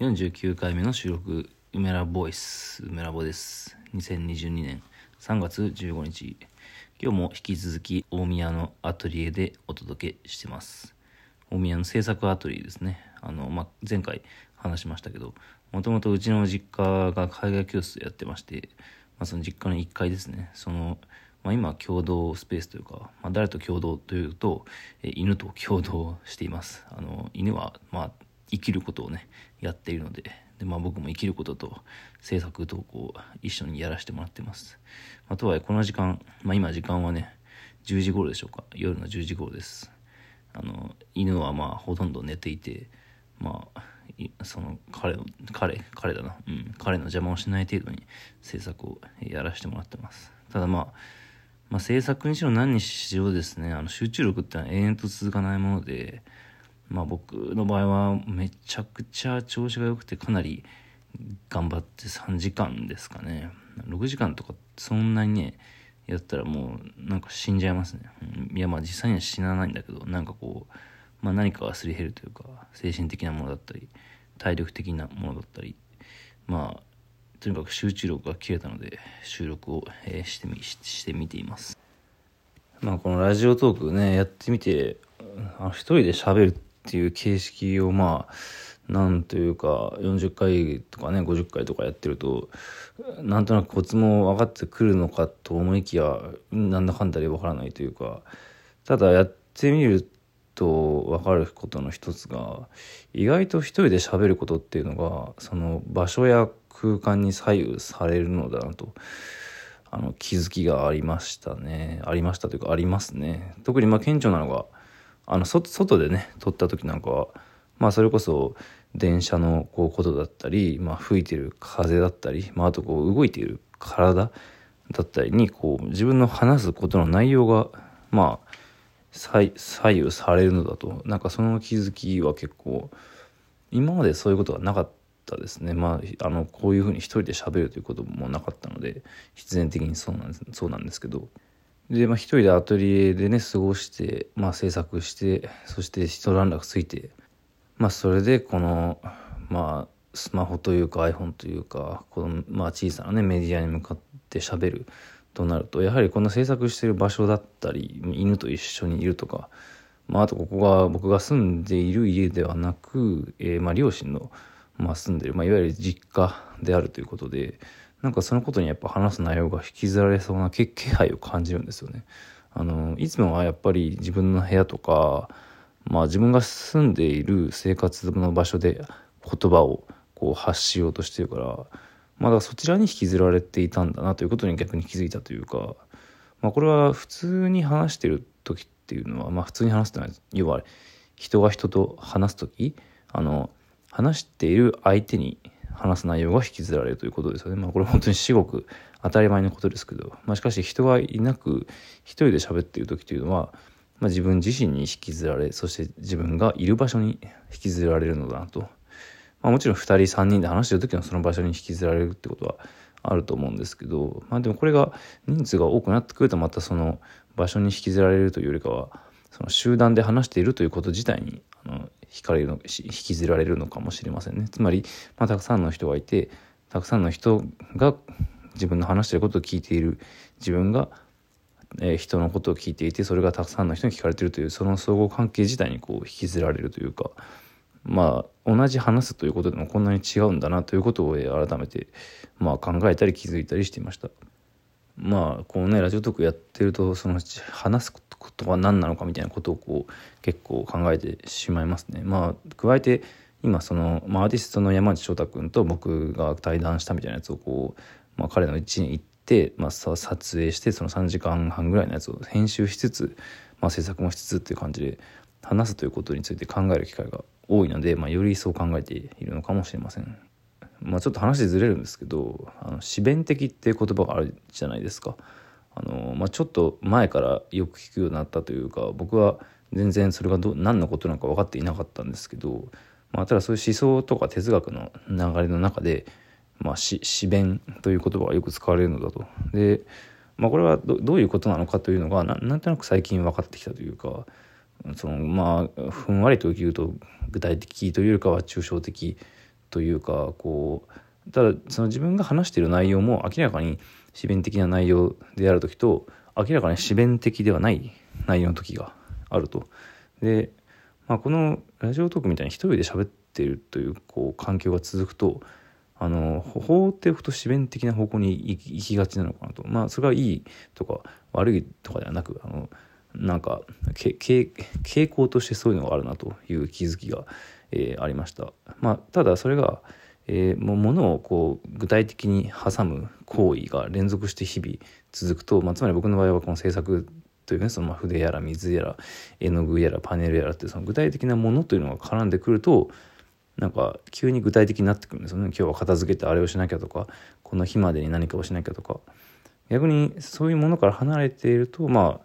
49回目の収録、梅ラボイス、梅ラボです。2022年3月15日。今日も引き続き大宮のアトリエでお届けしてます。大宮の制作アトリエですね。あの、まあ、前回話しましたけど、もともとうちの実家が海外教室やってまして、まあ、その実家の1階ですね。その、まあ、今共同スペースというか、まあ、誰と共同というと、え犬と共同しています。あの、犬は、まあ、生きることをねやっているのでで、まあ、僕も生きることと制作とこう一緒にやらせてもらってます、まあ、とはいえこの時間、まあ、今時間はね10時頃でしょうか。夜の10時頃です。あの犬はまあほとんど寝ていてまあその彼の彼彼だな。うん彼の邪魔をしない程度に制作をやらせてもらってます。ただまあまあ、制作にしろ何にしろですね。あの集中力ってのは永遠と続かないものでまあ僕の場合はめちゃくちゃ調子が良くてかなり頑張って3時間ですかね。6時間とかそんなにねやったらもうなんか死んじゃいますね、いやまあ実際には死なないんだけどなんかこう、まあ、何かがすり減るというか精神的なものだったり体力的なものだったりまあとにかく集中力が切れたので収録を、えーしてみししてみています。まあこのラジオトークねやってみてあ一人で喋るってていう形式をまあなんというか40回とかね50回とかやってるとなんとなくコツも分かってくるのかと思いきやなんだかんだで分からないというかただやってみると分かることの一つが意外と一人で喋ることっていうのがその場所や空間に左右されるのだなとあの気づきがありましたね。ありましたというかありますね。特にまあ顕著なのがあの外外でね撮った時なんかはまあそれこそ電車のこうことだったり、まあ、吹いてる風だったり、まあ、あとこう動いている体だったりにこう自分の話すことの内容がまあ左左右されるのだとなんかその気づきは結構今までそういうことがなかったですね。まああのこういうふうに一人で喋るということもなかったので必然的にそうなんですそうなんですけど。で、まあ、一人でアトリエでね過ごして、まあ、制作してそして一段落ついてまあそれでこのまあスマホというか iPhone というかこのまあ小さなねメディアに向かって喋るとなるとやはりこの制作してる場所だったり犬と一緒にいるとか、まあ、あとここが僕が住んでいる家ではなく、えーまあ両親の、まあ、住んでる、まあ、いわゆる実家であるということでなんかそのことにやっぱ話す内容が引きずられそうな気気配を感じるんですよね。あのいつもはやっぱり自分の部屋とかまあ自分が住んでいる生活の場所で言葉をこう発しようとしてるから、まあ、だからそちらに引きずられていたんだなということに逆に気づいたというか、まあ、これは普通に話してる時っていうのは、まあ、普通に話すってのは要は人が人と話す時あの話している相手に話す内容が引きずられるということですよね。まあこれ本当に至極当たり前のことですけど、まあ、しかし人がいなく一人で喋っている時というのはまあ、自分自身に引きずられそして自分がいる場所に引きずられるのだなと、まあ、もちろん2人3人で話してる時はその場所に引きずられるってことはあると思うんですけど、まあ、でもこれが人数が多くなってくるとまたその場所に引きずられるというよりかはその集団で話しているということ自体にあの惹かれるの引きずられるのかもしれませんね。つまり、まあ、たくさんの人がいてたくさんの人が自分の話してることを聞いている。自分がえー人のことを聞いていてそれがたくさんの人に聞かれているというその相互関係自体にこう引きずられるというかまあ同じ話すということでもこんなに違うんだなということを改めてまあ考えたり気づいたりしていました。まあこのねラジオトークやってるとその話すことは何なのかみたいなことをこう結構考えてしまいますねまあ加えて今その、まあ、アーティストの山内翔太君と僕が対談したみたいなやつをこう、まあ、彼の家に行って、まあ、撮影してその3時間半ぐらいのやつを編集しつつ、まあ、制作もしつつっていう感じで話すということについて考える機会が多いので、まあ、より一層考えているのかもしれません。まあ、ちょっと話ずれるんですけどあの詩弁的っていう言葉があるじゃないですか。あのまあ、ちょっと前からよく聞くようになったというか僕は全然それがど何のことなのか分かっていなかったんですけど、まあ、ただそういう思想とか哲学の流れの中で、まあ、詩詩弁という言葉がよく使われるのだと。で、まあ、これはどどういうことなのかというのがななんとなく最近分かってきたというかそのまあふんわりと言うと具体的というよりかは抽象的というかこうただその自分が話している内容も明らかに自弁的な内容である時と明らかに自弁的ではない内容の時があると。で、まあ、このラジオトークみたいに一人で喋っているというこう環境が続くとあの放っておくと自弁的な方向に行きがちなのかなとまあそれがいいとか悪いとかではなくあのなんか傾向としてそういうのがあるなという気づきが、えー、ありました。まあ、ただそれが、えー、もものをこう具体的に挟む行為が連続して日々続くと、まあ、つまり僕の場合はこの制作というねその筆やら水やら絵の具やらパネルやらってその具体的なものというのが絡んでくるとなんか急に具体的になってくるんですよね今日は片付けてあれをしなきゃとかこの日までに何かをしなきゃとか逆にそういうものから離れているとま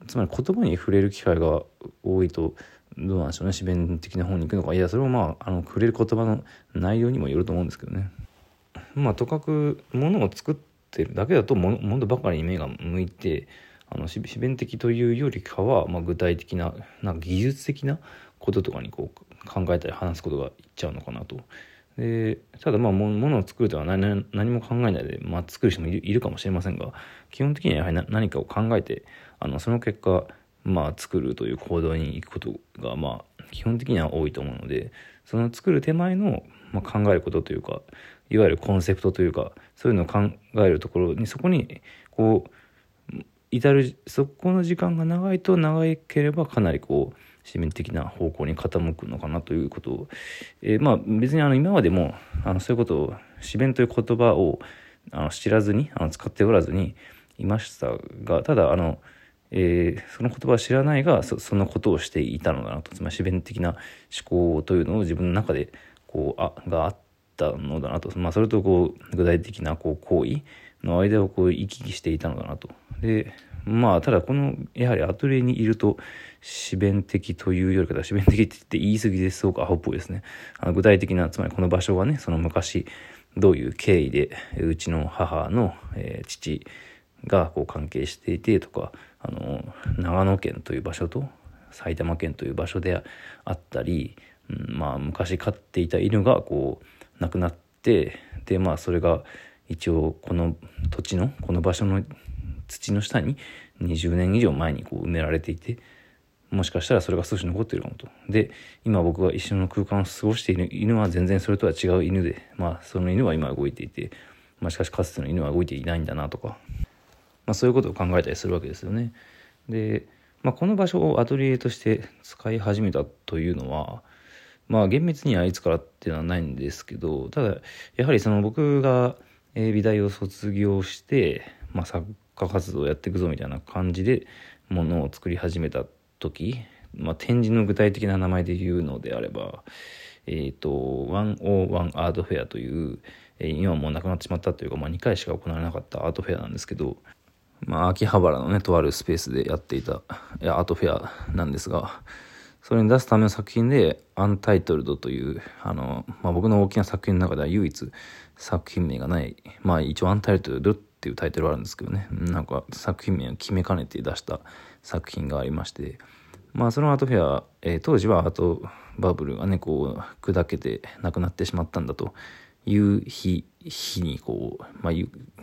あつまり言葉に触れる機会が多いとどうなんでしょうね。自弁的な方に行くのか。いやそれもまああの触れる言葉の内容にもよると思うんですけどね。まあとかくものを作ってるだけだとものばかりに目が向いてあの自弁的というよりかは、まあ、具体的ななんか技術的なこととかにこう考えたり話すことがいっちゃうのかなと。でただまあものを作るとは何何も考えないで、まあ、作る人もいるかもしれませんが基本的にはやはり何かを考えてあのその結果、まあ、作るという行動に行くことが、まあ、基本的には多いと思うのでその作る手前の、まあ、考えることというかいわゆるコンセプトというかそういうのを考えるところにそこにこう至るそこの時間が長いと長ければかなりこう市民的な方向に傾くのかなということを、えー、まあ別にあの今までもあのそういうことを詩弁という言葉をあの知らずにあの使っておらずにいましたがただあの、えー、その言葉を知らないがそそのことをしていたのだなと。つまり詩弁的な思考というのを自分の中でこうあがあったのだなと、まあ、それとこう具体的なこう行為の間をこう行き来していたのだなと。でまあただこのやはりアトリエにいると自弁的というよりかは自弁的って言って言い過ぎです。ごくアホっぽいですね。あの具体的なつまりこの場所はねその昔どういう経緯でうちの母の、えー、父がこう関係していてとかあの長野県という場所と埼玉県という場所であったり、うん、まあ昔飼っていた犬がこう亡くなってでまあそれが一応この土地のこの場所の土の下に20年以上前にこう埋められていてもしかしたらそれが少し残っているかもと。で今僕が一緒の空間を過ごしている犬は全然それとは違う犬でまあその犬は今動いていて、まあ、しかしかつての犬は動いていないんだなとか、まあ、そういうことを考えたりするわけですよね。で、まあ、この場所をアトリエとして使い始めたというのはまあ厳密にはいつからっていうのはないんですけどただやはりその僕が美大を卒業して、まあ、作家活動をやっていくぞみたいな感じでものを作り始めた時、まあ、展示の具体的な名前で言うのであれば、え、ー、と、101アートフェアという、えー、今はもうなくなってしまったというか、まあ、2回しか行われなかったアートフェアなんですけど、まあ、秋葉原のね、とあるスペースでやっていたいやアートフェアなんですが、それに出すための作品で、アンタイトルドという、あの、まあ、僕の大きな作品の中では唯一作品名がない、まあ一応アンタイトルドっていうタイトルはあるんですけどね、なんか作品名を決めかねて出した作品がありまして、まあそのアートフェア、えー、当時はアートバブルがね、こう砕けてなくなってしまったんだという日日にこう、まあ、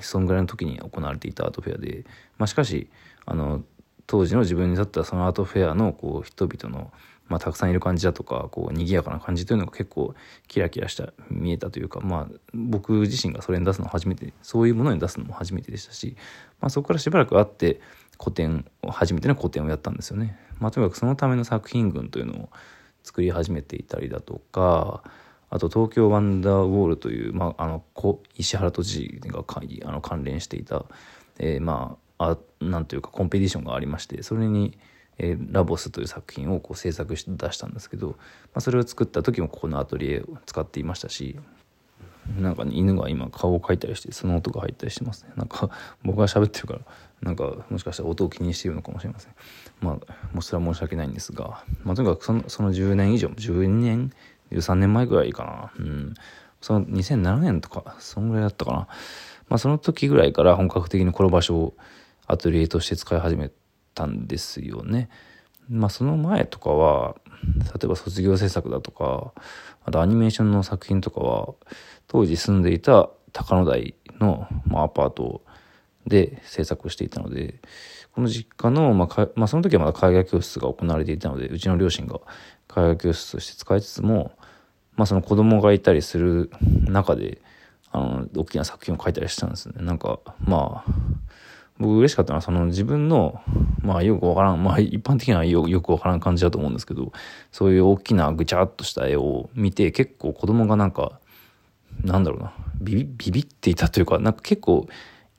そんぐらいの時に行われていたアートフェアで、まあ、しかしあの当時の自分にとってはそのアートフェアのこう人々のまあ、たくさんいる感じだとかこう賑やかな感じというのが結構キラキラした見えたというか、まあ、僕自身がそれに出すの初めてそういうものに出すのも初めてでしたし、まあ、そこからしばらく会って個展を初めての個展をやったんですよね。まあ、とにかくそのための作品群というのを作り始めていたりだとかあと東京ワンダーウォールという、まあ、あの石原都知事があの関連していた、えー、まあなんというかコンペティションがありましてそれにえー、ラボスという作品をこう制作して出したんですけど、まあ、それを作った時もここのアトリエを使っていましたしなんか、ね、犬が今顔を描いたりしてその音が入ったりしてますね。なんか僕が喋ってるからなんかもしかしたら音を気にしているのかもしれません。まあもうそれは申し訳ないんですが、まあ、とにかくそのその10年以上12年13年前ぐらいかな。うん。その2007年とかそんぐらいだったかな。まあその時ぐらいから本格的にこの場所をアトリエとして使い始めたんですよね。まあその前とかは例えば卒業制作だとかあとアニメーションの作品とかは当時住んでいた高野台の、まあ、アパートで制作していたのでこの実家の、まあまあ、その時はまだ海外教室が行われていたのでうちの両親が海外教室として使いつつも、まあ、その子供がいたりする中であの大きな作品を書いたりしたんですね。なんかまあ僕嬉しかったのはその自分のまあよくわからんまあ一般的にはよよくわからん感じだと思うんですけどそういう大きなぐちゃっとした絵を見て結構子供がなんかなんだろうなビビビビっていたというかなんか結構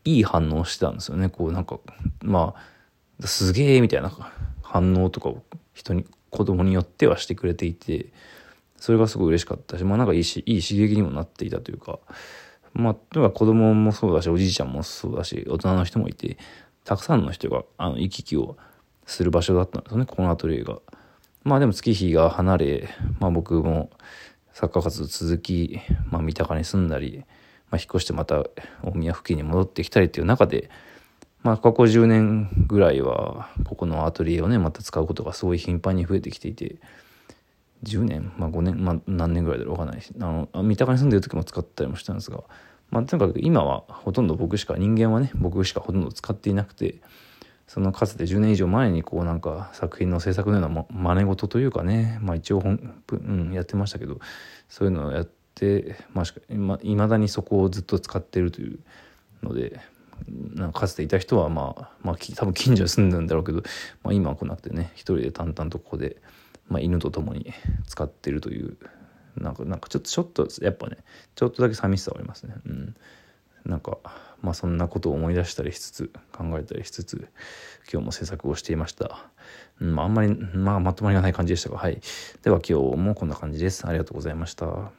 いい反応してたんですよね。こうなんかまあすげえみたいな反応とかを人に子供によってはしてくれていてそれがすごい嬉しかったしまあなんかいいしいい刺激にもなっていたというかまあとにかく子供もそうだしおじいちゃんもそうだし大人の人もいてたくさんの人があの行き来をする場所だったんですよねこのアトリエが。まあでも月日が離れ、まあ、僕も作家活動続き、まあ、三鷹に住んだり、まあ、引っ越してまた大宮付近に戻ってきたりっていう中で、まあ、過去10年ぐらいはここのアトリエをねまた使うことがすごい頻繁に増えてきていて10年、まあ、5年、まあ、何年ぐらいだろうわかんないしあの三鷹に住んでる時も使ったりもしたんですが、まあ、とにかく今はほとんど僕しか人間はね僕しかほとんど使っていなくてそのかつて10年以上前にこうなんか作品の制作のような真似事というかね、まあ、一応本、うん、やってましたけどそういうのをやって、まあ、いまだにそこをずっと使ってるというのでなんかかつていた人はまあ、まあ、多分近所に住んでるんだろうけど、まあ、今は来なくてね一人で淡々とここで、まあ、犬と共に使ってるというなんかなんかちょっとちょっとやっぱねちょっとだけ寂しさはありますね。うんなんかまあそんなことを思い出したりしつつ考えたりしつつ今日も制作をしていました。うん、あ、あんまり、まあ、まとまりがない感じでしたがはい。では今日もこんな感じです。ありがとうございました。